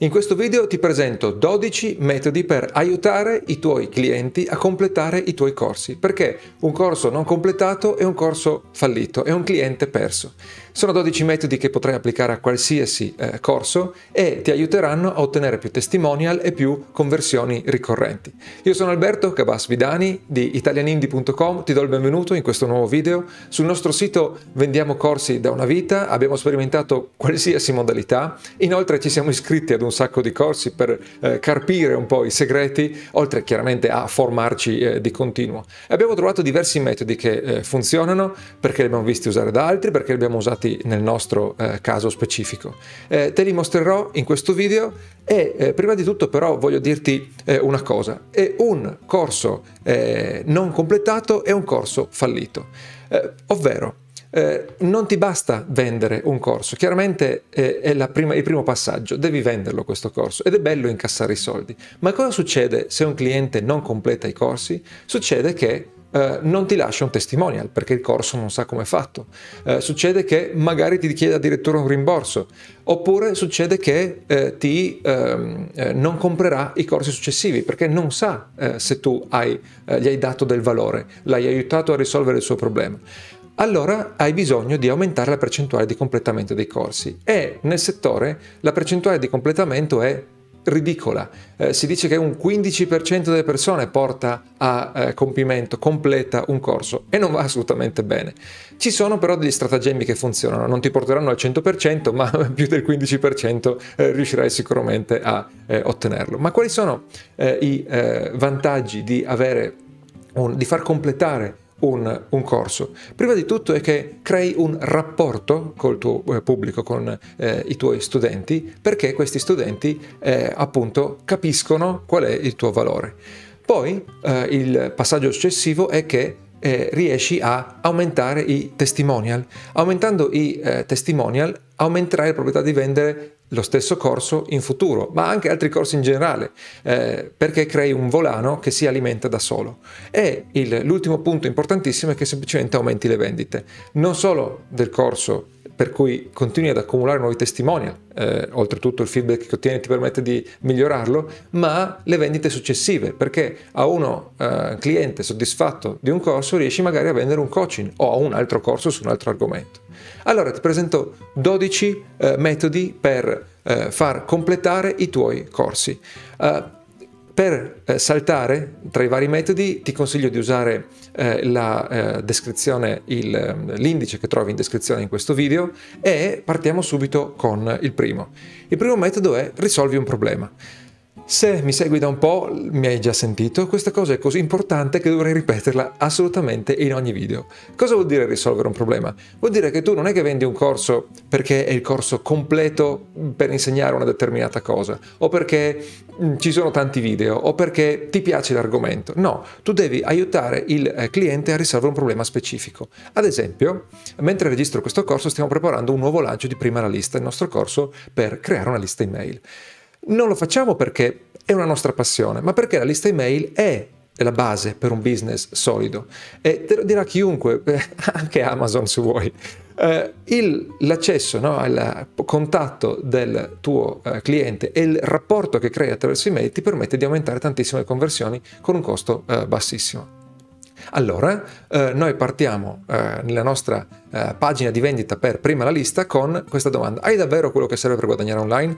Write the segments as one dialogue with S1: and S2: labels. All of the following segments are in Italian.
S1: In questo video ti presento 12 metodi per aiutare i tuoi clienti a completare i tuoi corsi, perché un corso non completato è un corso fallito, è un cliente perso. Sono 12 metodi che potrai applicare a qualsiasi eh, corso e ti aiuteranno a ottenere più testimonial e più conversioni ricorrenti. Io sono Alberto Cabas Vidani di italianindi.com, ti do il benvenuto in questo nuovo video. Sul nostro sito vendiamo corsi da una vita, abbiamo sperimentato qualsiasi modalità, inoltre ci siamo iscritti ad un sacco di corsi per eh, carpire un po' i segreti, oltre chiaramente a formarci eh, di continuo. E abbiamo trovato diversi metodi che eh, funzionano perché li abbiamo visti usare da altri, perché li abbiamo usati nel nostro eh, caso specifico. Eh, te li mostrerò in questo video e eh, prima di tutto però voglio dirti una cosa, è un corso non completato è un corso fallito, ovvero eh, non ti basta vendere un corso, chiaramente eh, è prima, il primo passaggio, devi venderlo questo corso ed è bello incassare i soldi, ma cosa succede se un cliente non completa i corsi? Succede che Uh, non ti lascia un testimonial perché il corso non sa come è fatto. Uh, succede che magari ti chiede addirittura un rimborso, oppure succede che uh, ti ehm, non comprerà i corsi successivi perché non sa se tu hai, gli hai dato del valore, l'hai aiutato a risolvere il suo problema allora hai bisogno di aumentare la percentuale di completamento dei corsi e nel settore la percentuale di completamento è ridicola. Eh, si dice che un 15% delle persone porta a eh, compimento, completa un corso e non va assolutamente bene. Ci sono però degli stratagemmi che funzionano, non ti porteranno al 100%, ma più del 15% eh, riuscirai sicuramente a eh, ottenerlo. Ma quali sono eh, i eh, vantaggi di, avere un, di far completare un, un, corso. Prima di tutto è che crei un rapporto col tuo eh, pubblico, con eh, i tuoi studenti, perché questi studenti eh, appunto capiscono qual è il tuo valore. Poi eh, il passaggio successivo è che eh, riesci a aumentare i testimonial. Aumentando i testimonial aumenterai la probabilità di vendere lo stesso corso in futuro, ma anche altri corsi in generale, eh, perché crei un volano che si alimenta da solo. E il, l'ultimo punto importantissimo è che semplicemente aumenti le vendite, non solo del corso per cui continui ad accumulare nuovi testimonial, eh, oltretutto il feedback che ottieni ti permette di migliorarlo, ma le vendite successive, perché a uno eh, cliente soddisfatto di un corso riesci magari a vendere un coaching o a un altro corso su un altro argomento. Allora ti presento 12 eh, metodi per eh, far completare i tuoi corsi. Uh, per eh, saltare tra i vari metodi ti consiglio di usare eh, la eh, il, ehm, l'indice che trovi in descrizione in questo video e partiamo subito con il primo. Il primo metodo è risolvi un problema. Se mi segui da un po', mi hai già sentito, questa cosa è così importante che dovrei ripeterla assolutamente in ogni video. Cosa vuol dire risolvere un problema? Vuol dire che tu non è che vendi un corso perché è il corso completo per insegnare una determinata cosa, o perché mm, ci sono tanti video, o perché ti piace l'argomento. No, tu devi aiutare il eh, cliente a risolvere un problema specifico. Ad esempio, mentre registro questo corso stiamo preparando un nuovo lancio di prima la lista, il nostro corso per creare una lista email. Non lo facciamo perché è una nostra passione, ma perché la lista email è la base per un business solido. E te lo dirà chiunque, anche Amazon se vuoi. Uh, il, l'accesso no, al contatto del tuo uh, cliente e il rapporto che crei attraverso email ti permette di aumentare tantissime conversioni con un costo uh, bassissimo. Allora, eh, noi partiamo eh, nella nostra eh, pagina di vendita per prima la lista con questa domanda. Hai davvero quello che serve per guadagnare online?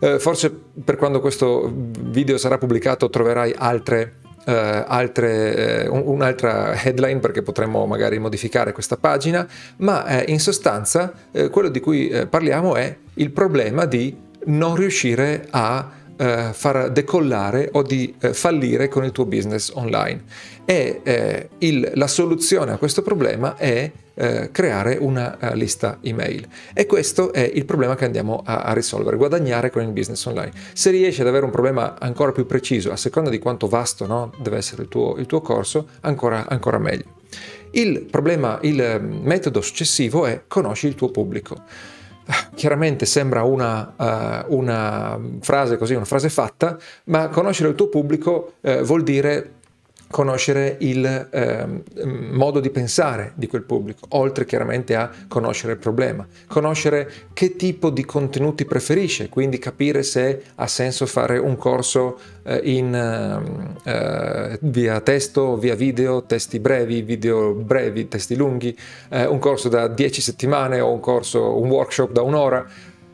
S1: Eh, forse per quando questo video sarà pubblicato troverai altre Uh, altre, uh, un'altra headline perché potremmo magari modificare questa pagina, ma uh, in sostanza quello di cui parliamo è il problema di non riuscire a eh, far decollare o di eh, fallire con il tuo business online. E eh, il, la soluzione a questo problema è eh, creare una uh, lista email. E questo è il problema che andiamo a, a, risolvere, guadagnare con il business online. Se riesci ad avere un problema ancora più preciso, a seconda di quanto vasto no, deve essere il tuo, il tuo corso, ancora, ancora meglio. Il problema, il metodo successivo è conosci il tuo pubblico. Chiaramente sembra una, uh, una, frase così, una frase fatta, ma conoscere il tuo pubblico uh, vuol dire conoscere il eh, modo di pensare di quel pubblico, oltre chiaramente a conoscere il problema, conoscere che tipo di contenuti preferisce, quindi capire se ha senso fare un corso eh, in, eh, eh via testo, via video, testi brevi, video brevi, testi lunghi, eh, un corso da 10 settimane o un corso, un workshop da un'ora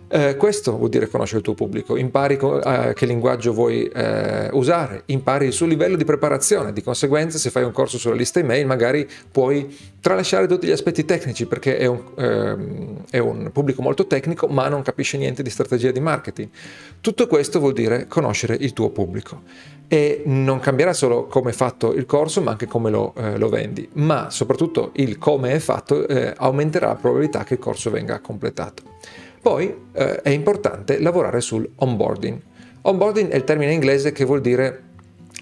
S1: eh, questo vuol dire conoscere il tuo pubblico, impari eh, che linguaggio vuoi eh, usare, impari il suo livello di preparazione, di conseguenza se fai un corso sulla lista email magari puoi tralasciare tutti gli aspetti tecnici perché è un, ehm, è un pubblico molto tecnico ma non capisce niente di strategia di marketing. Tutto questo vuol dire conoscere il tuo pubblico e non cambierà solo come è fatto il corso ma anche come lo, eh, lo vendi, ma soprattutto il come è fatto eh, aumenterà la probabilità che il corso venga completato. Poi eh, è importante lavorare sul onboarding. Onboarding è il termine inglese che vuol dire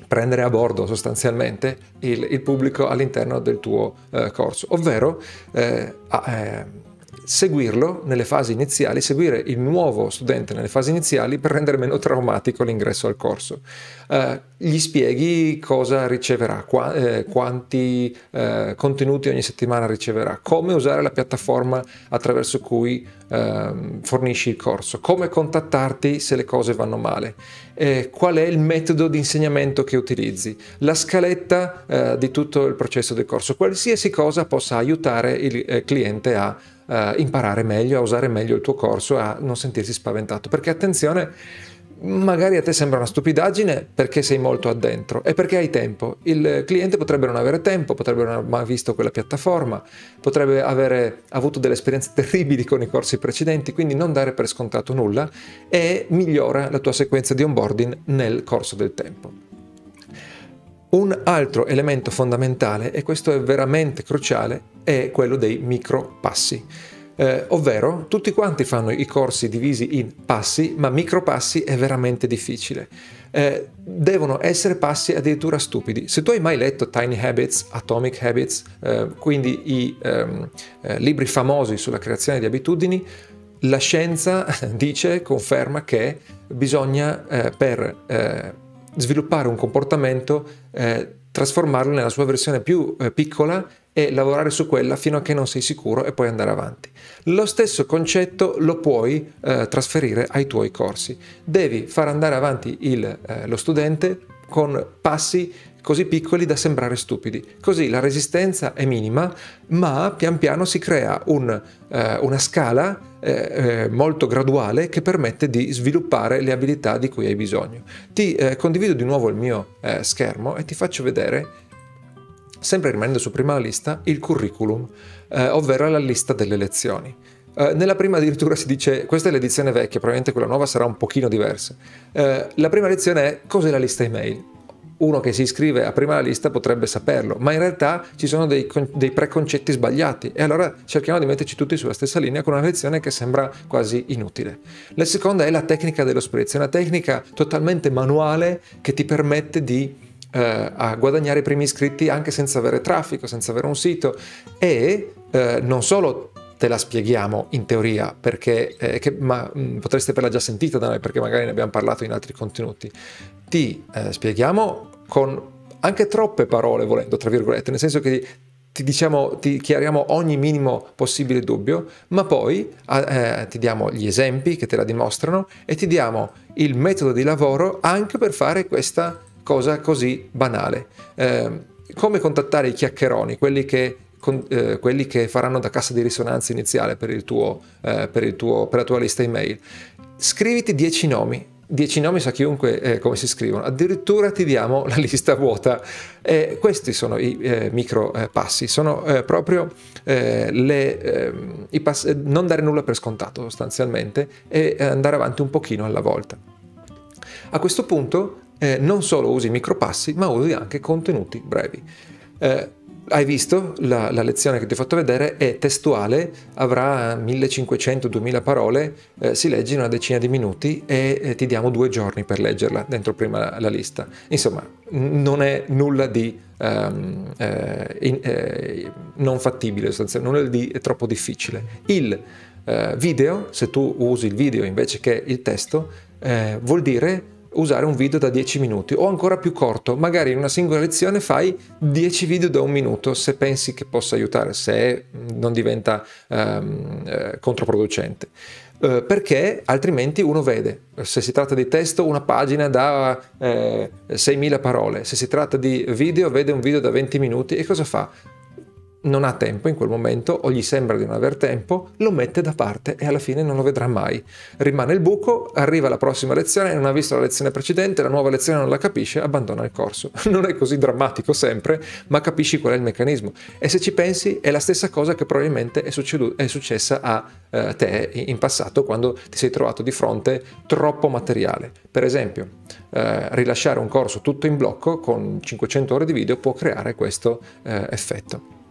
S1: prendere a bordo sostanzialmente il, il pubblico all'interno del tuo eh, corso, ovvero eh, eh seguirlo nelle fasi iniziali, seguire il nuovo studente nelle fasi iniziali per rendere meno traumatico l'ingresso al corso. Eh, gli spieghi cosa riceverà, qua, eh, quanti eh, contenuti ogni settimana riceverà, come usare la piattaforma attraverso cui ehm, fornisci il corso, come contattarti se le cose vanno male, qual è il metodo di insegnamento che utilizzi, la scaletta eh, di tutto il processo del corso, qualsiasi cosa possa aiutare il eh, cliente a imparare meglio, a usare meglio il tuo corso, a non sentirsi spaventato. Perché attenzione, magari a te sembra una stupidaggine perché sei molto addentro e perché hai tempo. Il cliente potrebbe non avere tempo, potrebbe non aver mai visto quella piattaforma, potrebbe avere avuto delle esperienze terribili con i corsi precedenti, quindi non dare per scontato nulla e migliora la tua sequenza di onboarding nel corso del tempo. Un altro elemento fondamentale, e questo è veramente cruciale, è quello dei micro passi. Eh, ovvero, tutti quanti fanno i corsi divisi in passi, ma micro passi è veramente difficile. Eh, devono essere passi addirittura stupidi. Se tu hai mai letto Tiny Habits, Atomic Habits, eh, quindi i ehm, eh, libri famosi sulla creazione di abitudini, la scienza dice, conferma che bisogna eh, per eh, sviluppare un comportamento, trasformarlo nella sua versione più piccola e lavorare su quella fino a che non sei sicuro e poi andare avanti. Lo stesso concetto lo puoi eh, trasferire ai tuoi corsi. Devi far andare avanti il, eh, lo studente con passi così piccoli da sembrare stupidi. Così la resistenza è minima, ma pian piano si crea un, eh, una scala eh, eh, molto graduale che permette di sviluppare le abilità di cui hai bisogno. Ti eh, condivido di nuovo il mio eh, schermo e ti faccio vedere, sempre rimanendo su prima lista, il curriculum, eh, ovvero la lista delle lezioni. Uh, nella prima addirittura si dice, questa è l'edizione vecchia, probabilmente quella nuova sarà un pochino diversa. Uh, la prima lezione è cos'è la lista email? uno che si iscrive a prima lista potrebbe saperlo, ma in realtà ci sono dei, dei, preconcetti sbagliati e allora cerchiamo di metterci tutti sulla stessa linea con una lezione che sembra quasi inutile. La seconda è la tecnica dello spritz, una tecnica totalmente manuale che ti permette di eh, guadagnare i primi iscritti anche senza avere traffico, senza avere un sito e eh, non solo te la spieghiamo in teoria, perché, eh, che, ma mh, mm, potreste averla già sentita da noi perché magari ne abbiamo parlato in altri contenuti. Ti eh, spieghiamo con anche troppe parole, volendo, tra virgolette, nel senso che ti, diciamo, ti chiariamo ogni minimo possibile dubbio, ma poi eh, ti diamo gli esempi che te la dimostrano e ti diamo il metodo di lavoro anche per fare questa cosa così banale. Eh, come contattare i chiacchieroni, quelli che con, eh, quelli che faranno da cassa di risonanza iniziale per, tuo, eh, per, tuo, per la tua lista email. Scriviti 10 nomi, 10 nomi sa chiunque eh, come si scrivono, addirittura ti diamo la lista vuota. Eh, questi sono i eh, micro eh, passi, sono eh, proprio eh, le, ehm, i passi, non dare nulla per scontato sostanzialmente e andare avanti un pochino alla volta. A questo punto non solo usi micro passi, ma usi anche contenuti brevi hai visto la, la, lezione che ti ho fatto vedere è testuale, avrà 1500-2000 parole, eh, si legge in una decina di minuti e eh, ti diamo due giorni per leggerla dentro prima la, la lista. Insomma, non è nulla di um, eh, in, eh, non fattibile, nulla di troppo difficile. Il eh, video, se tu usi il video invece che il testo, eh, vuol dire usare un video da 10 minuti o ancora più corto, magari in una singola lezione fai 10 video da un minuto se pensi che possa aiutare, se non diventa ehm, eh, controproducente. Eh, perché altrimenti uno vede, se si tratta di testo, una pagina da eh, 6.000 parole, se si tratta di video, vede un video da 20 minuti e cosa fa? Non ha tempo in quel momento o gli sembra di non aver tempo, lo mette da parte e alla fine non lo vedrà mai. Rimane il buco, arriva la prossima lezione, non ha visto la lezione precedente, la nuova lezione non la capisce, abbandona il corso. Non è così drammatico sempre, ma capisci qual è il meccanismo. E se ci pensi è la stessa cosa che probabilmente è, succedu- è successa a eh, te in passato quando ti sei trovato di fronte troppo materiale. Per esempio, eh, rilasciare un corso tutto in blocco con 500 ore di video può creare questo eh, effetto.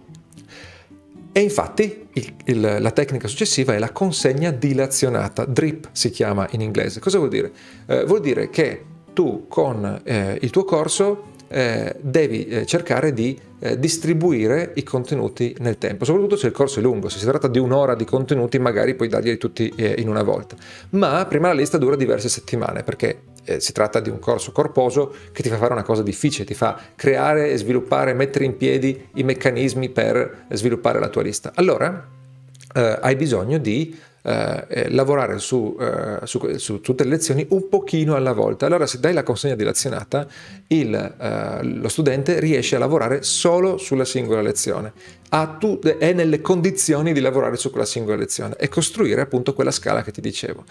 S1: E infatti il, il, la tecnica successiva è la consegna dilazionata, drip si chiama in inglese. Cosa vuol dire? Eh, vuol dire che tu con eh, il tuo corso eh, devi eh, cercare di eh, distribuire i contenuti nel tempo, soprattutto se il corso è lungo, se si tratta di un'ora di contenuti magari puoi darglieli tutti eh, in una volta, ma prima la lista dura diverse settimane perché eh, si tratta di un corso corposo che ti fa fare una cosa difficile, ti fa creare, sviluppare, mettere in piedi i meccanismi per sviluppare la tua lista. Allora eh, hai bisogno di eh, lavorare su, eh, su, su, tutte le lezioni un pochino alla volta. Allora se dai la consegna dilazionata, il, eh, lo studente riesce a lavorare solo sulla singola lezione, tu, è nelle condizioni di lavorare su quella singola lezione e costruire appunto quella scala che ti dicevo.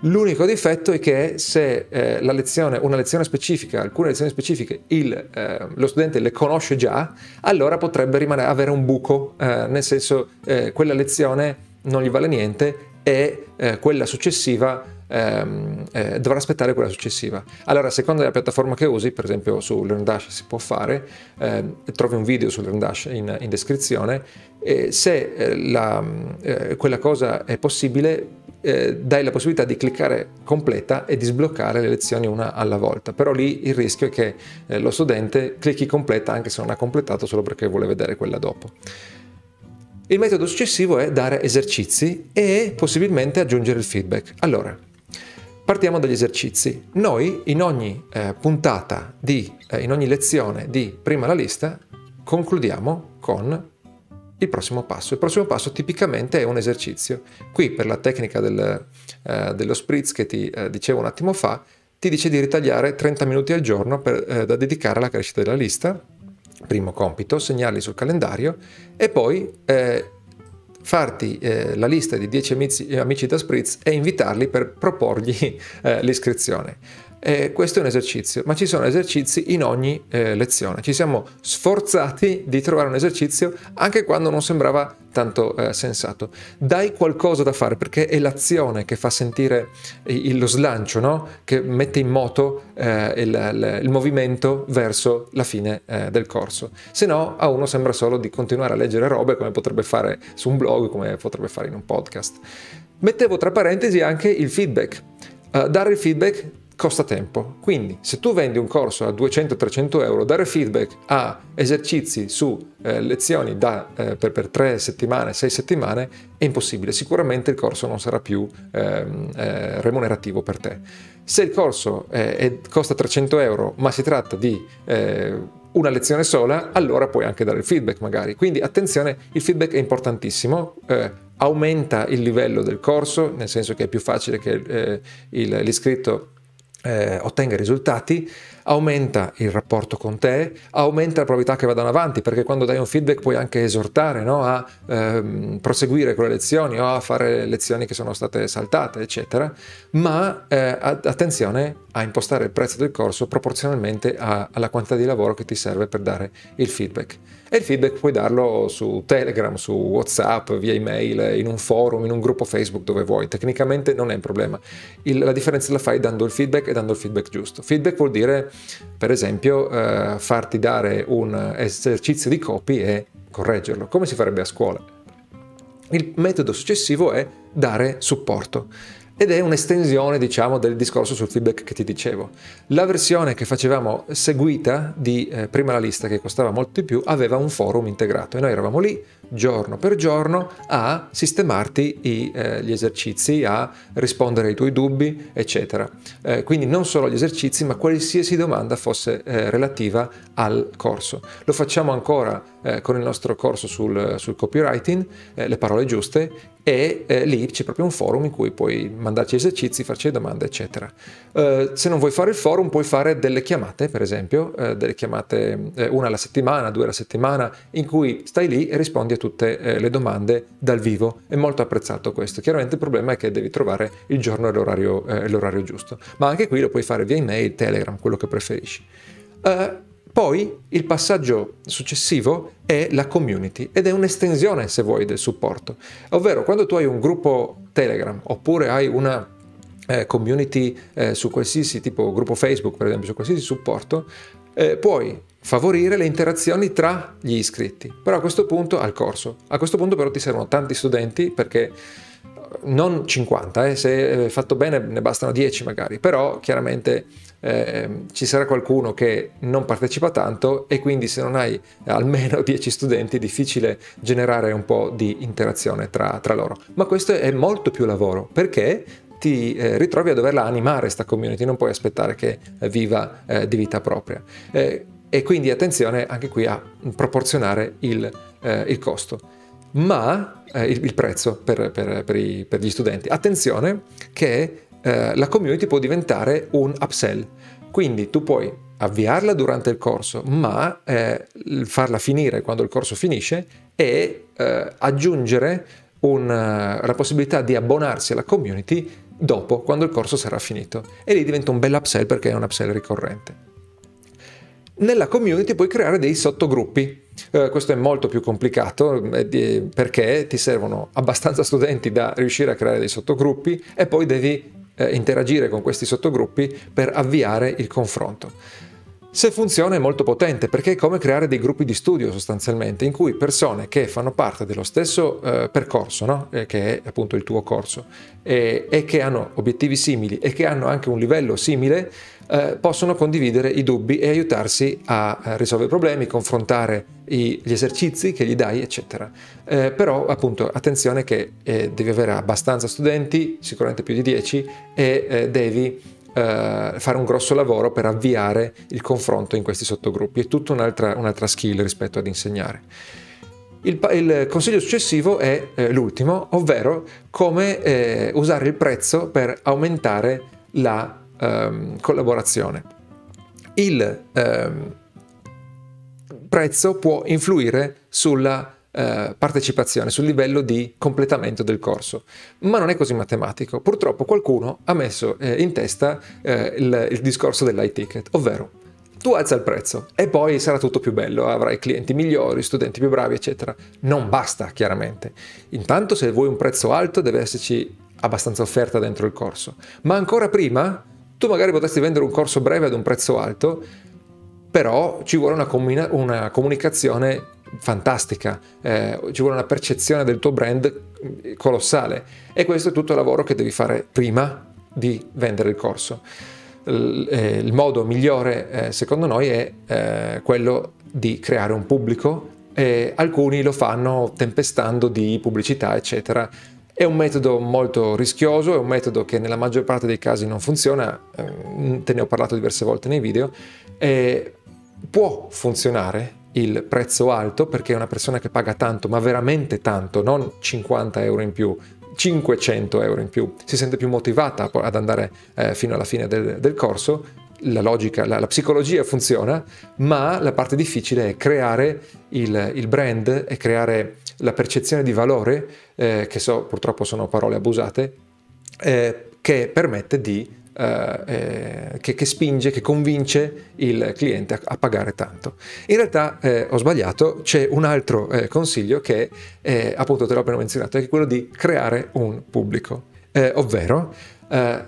S1: L'unico difetto è che se eh, lezione, una lezione specifica, alcune lezioni specifiche, il, eh, lo studente le conosce già, allora potrebbe rimanere, avere un buco, eh, nel senso eh, quella lezione non gli vale niente e eh, quella successiva ehm, eh, dovrà aspettare quella successiva. Allora, a seconda della piattaforma che usi, per esempio su LearnDash si può fare, eh, trovi un video su LearnDash in, in descrizione, e se la, quella cosa è possibile eh, dai la possibilità di cliccare completa e di sbloccare le lezioni una alla volta. Però lì il rischio è che eh, lo studente clicchi completa anche se non ha completato solo perché vuole vedere quella dopo. Il metodo successivo è dare esercizi e possibilmente aggiungere il feedback. Allora, partiamo dagli esercizi. Noi in ogni eh, puntata di, eh, in ogni lezione di prima la lista concludiamo con il prossimo passo. Il prossimo passo tipicamente è un esercizio. Qui per la tecnica del, eh, dello spritz che ti eh, dicevo un attimo fa, ti dice di ritagliare 30 minuti al giorno per, eh, da dedicare alla crescita della lista. Primo compito, segnarli sul calendario e poi eh, farti eh, la lista di 10 amici, amici, da spritz e invitarli per proporgli eh, l'iscrizione. Eh, questo è un esercizio, ma ci sono esercizi in ogni eh, lezione. Ci siamo sforzati di trovare un esercizio anche quando non sembrava tanto eh, sensato. Dai qualcosa da fare perché è l'azione che fa sentire il, lo slancio, no? che mette in moto eh, il, il, il, movimento verso la fine eh, del corso. Se no, a uno sembra solo di continuare a leggere robe come potrebbe fare su un blog, come potrebbe fare in un podcast. Mettevo tra parentesi anche il feedback. Uh, dare il feedback costa tempo. Quindi se tu vendi un corso a 200-300 euro, dare feedback a esercizi su eh, lezioni da, eh, per, per 3 settimane, 6 settimane è impossibile. Sicuramente il corso non sarà più ehm, eh, remunerativo per te. Se il corso eh, costa 300 euro ma si tratta di eh, una lezione sola, allora puoi anche dare il feedback magari. Quindi attenzione, il feedback è importantissimo eh, aumenta il livello del corso, nel senso che è più facile che eh, il, l'iscritto eh, ottenga risultati, aumenta il rapporto con te, aumenta la probabilità che vadano avanti, perché quando dai un feedback puoi anche esortare no? a ehm, proseguire con le lezioni o a fare lezioni che sono state saltate, eccetera, ma eh, attenzione a impostare il prezzo del corso proporzionalmente a, alla quantità di lavoro che ti serve per dare il feedback. E il feedback puoi darlo su Telegram, su WhatsApp, via email, in un forum, in un gruppo Facebook dove vuoi. Tecnicamente non è un problema. Il, la differenza la fai dando il feedback e dando il feedback giusto. Feedback vuol dire, per esempio, eh, farti dare un esercizio di copy e correggerlo, come si farebbe a scuola. Il metodo successivo è dare supporto. Ed è un'estensione, diciamo, del discorso sul feedback che ti dicevo. La versione che facevamo seguita di eh, prima la lista, che costava molto di più, aveva un forum integrato e noi eravamo lì giorno per giorno a sistemarti i, eh, gli esercizi, a rispondere ai tuoi dubbi, eccetera. Eh, quindi non solo gli esercizi, ma qualsiasi domanda fosse eh, relativa al corso. Lo facciamo ancora eh, con il nostro corso sul, sul copywriting, eh, le parole giuste, e eh, lì c'è proprio un forum in cui puoi mandarci esercizi, farci domande, eccetera. Uh, se non vuoi fare il forum, puoi fare delle chiamate, per esempio, uh, delle chiamate uh, una alla settimana, due alla settimana, in cui stai lì e rispondi a tutte le domande dal vivo. È molto apprezzato questo. Chiaramente il problema è che devi trovare il giorno e l'orario, l'orario giusto. Ma anche qui lo puoi fare via email, Telegram, quello che preferisci. Poi il passaggio successivo è la community ed è un'estensione, se vuoi, del supporto. Ovvero, quando tu hai un gruppo Telegram oppure hai una eh, community eh, su qualsiasi tipo gruppo Facebook, per esempio, su qualsiasi supporto, eh, puoi favorire le interazioni tra gli iscritti. Però a questo punto al corso. A questo punto però ti servono tanti studenti perché non 50, eh, se è fatto bene ne bastano 10 magari, però chiaramente eh, ci sarà qualcuno che non partecipa tanto e quindi se non hai almeno 10 studenti è difficile generare un po' di interazione tra, tra loro. Ma questo è molto più lavoro perché ti eh, ritrovi a doverla animare questa community, non puoi aspettare che viva eh, di vita propria. Eh, e quindi attenzione anche qui a proporzionare il, eh, il costo ma eh, il, il, prezzo per, per, per, i, per, gli studenti. Attenzione che eh, la community può diventare un upsell, quindi tu puoi avviarla durante il corso, ma eh, farla finire quando il corso finisce e eh, aggiungere un, la possibilità di abbonarsi alla community dopo, quando il corso sarà finito. E lì diventa un bel upsell perché è un upsell ricorrente. Nella community puoi creare dei sottogruppi. Eh, questo è molto più complicato eh, perché ti servono abbastanza studenti da riuscire a creare dei sottogruppi e poi devi eh, interagire con questi sottogruppi per avviare il confronto. Se funziona è molto potente perché è come creare dei gruppi di studio sostanzialmente in cui persone che fanno parte dello stesso eh, percorso, no? eh, che è appunto il tuo corso, e, e che hanno obiettivi simili e che hanno anche un livello simile, eh, possono condividere i dubbi e aiutarsi a, a risolvere i problemi, confrontare i, gli esercizi che gli dai, eccetera. Eh, però appunto attenzione che eh, devi avere abbastanza studenti, sicuramente più di 10, e eh, devi eh, fare un grosso lavoro per avviare il confronto in questi sottogruppi. È tutta un'altra, un'altra skill rispetto ad insegnare. Il, il, consiglio successivo è eh, l'ultimo, ovvero come eh, usare il prezzo per aumentare la ehm, collaborazione. Il ehm, prezzo può influire sulla eh, partecipazione, sul livello di completamento del corso, ma non è così matematico. Purtroppo qualcuno ha messo eh, in testa eh, il, il discorso dell'iTicket, ovvero tu alza il prezzo e poi sarà tutto più bello, avrai clienti migliori, studenti più bravi, eccetera. Non basta, chiaramente. Intanto se vuoi un prezzo alto deve esserci abbastanza offerta dentro il corso, ma ancora prima tu magari potresti vendere un corso breve ad un prezzo alto, però ci vuole una, comuna- una comunicazione fantastica, eh, ci vuole una percezione del tuo brand colossale e questo è tutto il lavoro che devi fare prima di vendere il corso. Il, eh, il modo migliore, eh, secondo noi, è eh, quello di creare un pubblico e alcuni lo fanno tempestando di pubblicità, eccetera è un metodo molto rischioso, è un metodo che nella maggior parte dei casi non funziona, ehm, te ne ho parlato diverse volte nei video, può funzionare il prezzo alto perché una persona che paga tanto, ma veramente tanto, non 50 euro in più, 500 euro in più, si sente più motivata ad andare eh, fino alla fine del, del corso, la logica, la, la, psicologia funziona, ma la parte difficile è creare il, il brand e creare la percezione di valore, eh, che so purtroppo sono parole abusate, eh, che permette di eh, che, che, spinge, che convince il cliente a, a pagare tanto. In realtà eh, ho sbagliato, c'è un altro eh, consiglio che appunto te l'ho appena menzionato, è quello di creare un pubblico, eh, ovvero eh,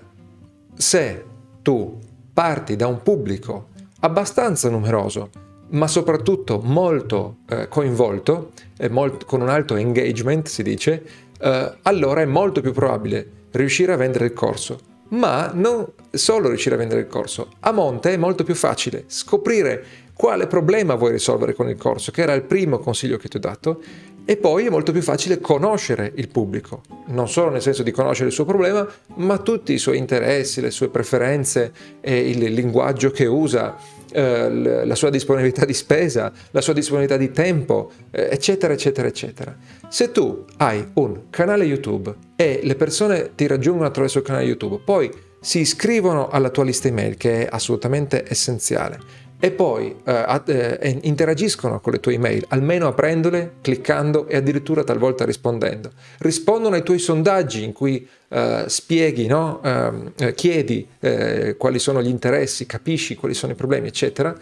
S1: se tu parti da un pubblico abbastanza numeroso ma soprattutto molto eh, coinvolto, molto, con un alto engagement si dice, eh, allora è molto più probabile riuscire a vendere il corso, ma non solo riuscire a vendere il corso. A monte è molto più facile scoprire quale problema vuoi risolvere con il corso, che era il primo consiglio che ti ho dato, e poi è molto più facile conoscere il pubblico, non solo nel senso di conoscere il suo problema, ma tutti i suoi interessi, le sue preferenze, il linguaggio che usa, eh, la sua disponibilità di spesa, la sua disponibilità di tempo, eh, eccetera, eccetera, eccetera. Se tu hai un canale YouTube e le persone ti raggiungono attraverso il canale YouTube, poi si iscrivono alla tua lista email, che è assolutamente essenziale, e poi eh, eh, interagiscono con le tue email, almeno aprendole, cliccando e addirittura talvolta rispondendo. Rispondono ai tuoi sondaggi in cui eh, spieghi, no? Ehm, eh, chiedi eh, quali sono gli interessi, capisci quali sono i problemi, eccetera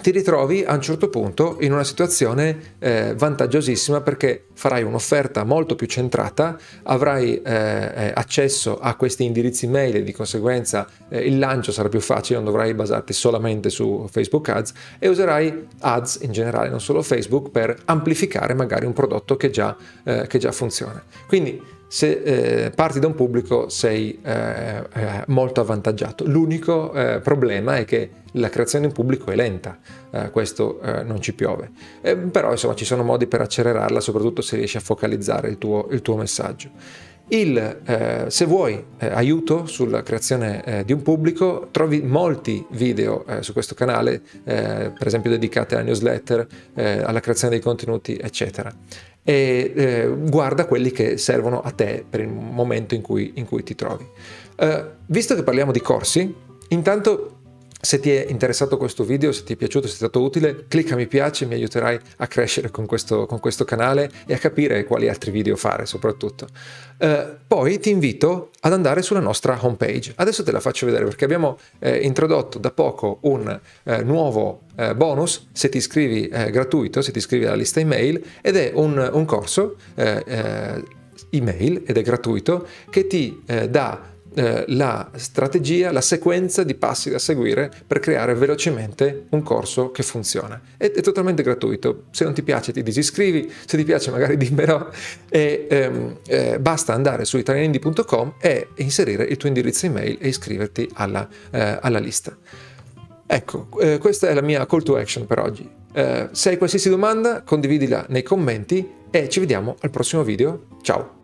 S1: ti ritrovi a un certo punto in una situazione eh, vantaggiosissima perché farai un'offerta molto più centrata, avrai eh, eh, accesso a questi indirizzi mail e di conseguenza eh, il lancio sarà più facile, non dovrai basarti solamente su Facebook Ads e userai Ads in generale, non solo Facebook, per amplificare magari un prodotto che già, eh, che già funziona. Quindi se eh, parti da un pubblico sei eh, eh, molto avvantaggiato. L'unico eh, problema è che la creazione di un pubblico è lenta, eh, questo eh, non ci piove. però insomma ci sono modi per accelerarla, soprattutto se riesci a focalizzare il tuo, il tuo messaggio. Il, se vuoi aiuto sulla creazione di un pubblico, trovi molti video su questo canale, per esempio dedicati alla newsletter, alla creazione dei contenuti, eccetera e eh, guarda quelli che servono a te per il momento in cui, in cui ti trovi. Visto che parliamo di corsi, intanto se ti è interessato questo video, se ti è piaciuto, se è stato utile, clicca mi piace, mi aiuterai a crescere con questo, con questo canale e a capire quali altri video fare soprattutto. Eh, poi ti invito ad andare sulla nostra homepage. Adesso te la faccio vedere perché abbiamo eh, introdotto da poco un eh, nuovo eh, bonus se ti iscrivi eh, gratuito, se ti iscrivi alla lista email ed è un, un corso eh, email ed è gratuito che ti dà eh, la strategia, la sequenza di passi da seguire per creare velocemente un corso che funziona. È, è totalmente gratuito, se non ti piace ti disiscrivi, se ti piace magari dimmelo e ehm, eh, basta andare su italianindi.com e inserire il tuo indirizzo email e iscriverti alla, eh, alla lista. Ecco, eh, questa è la mia call to action per oggi. Eh, se hai qualsiasi domanda, condividila nei commenti e ci vediamo al prossimo video. Ciao!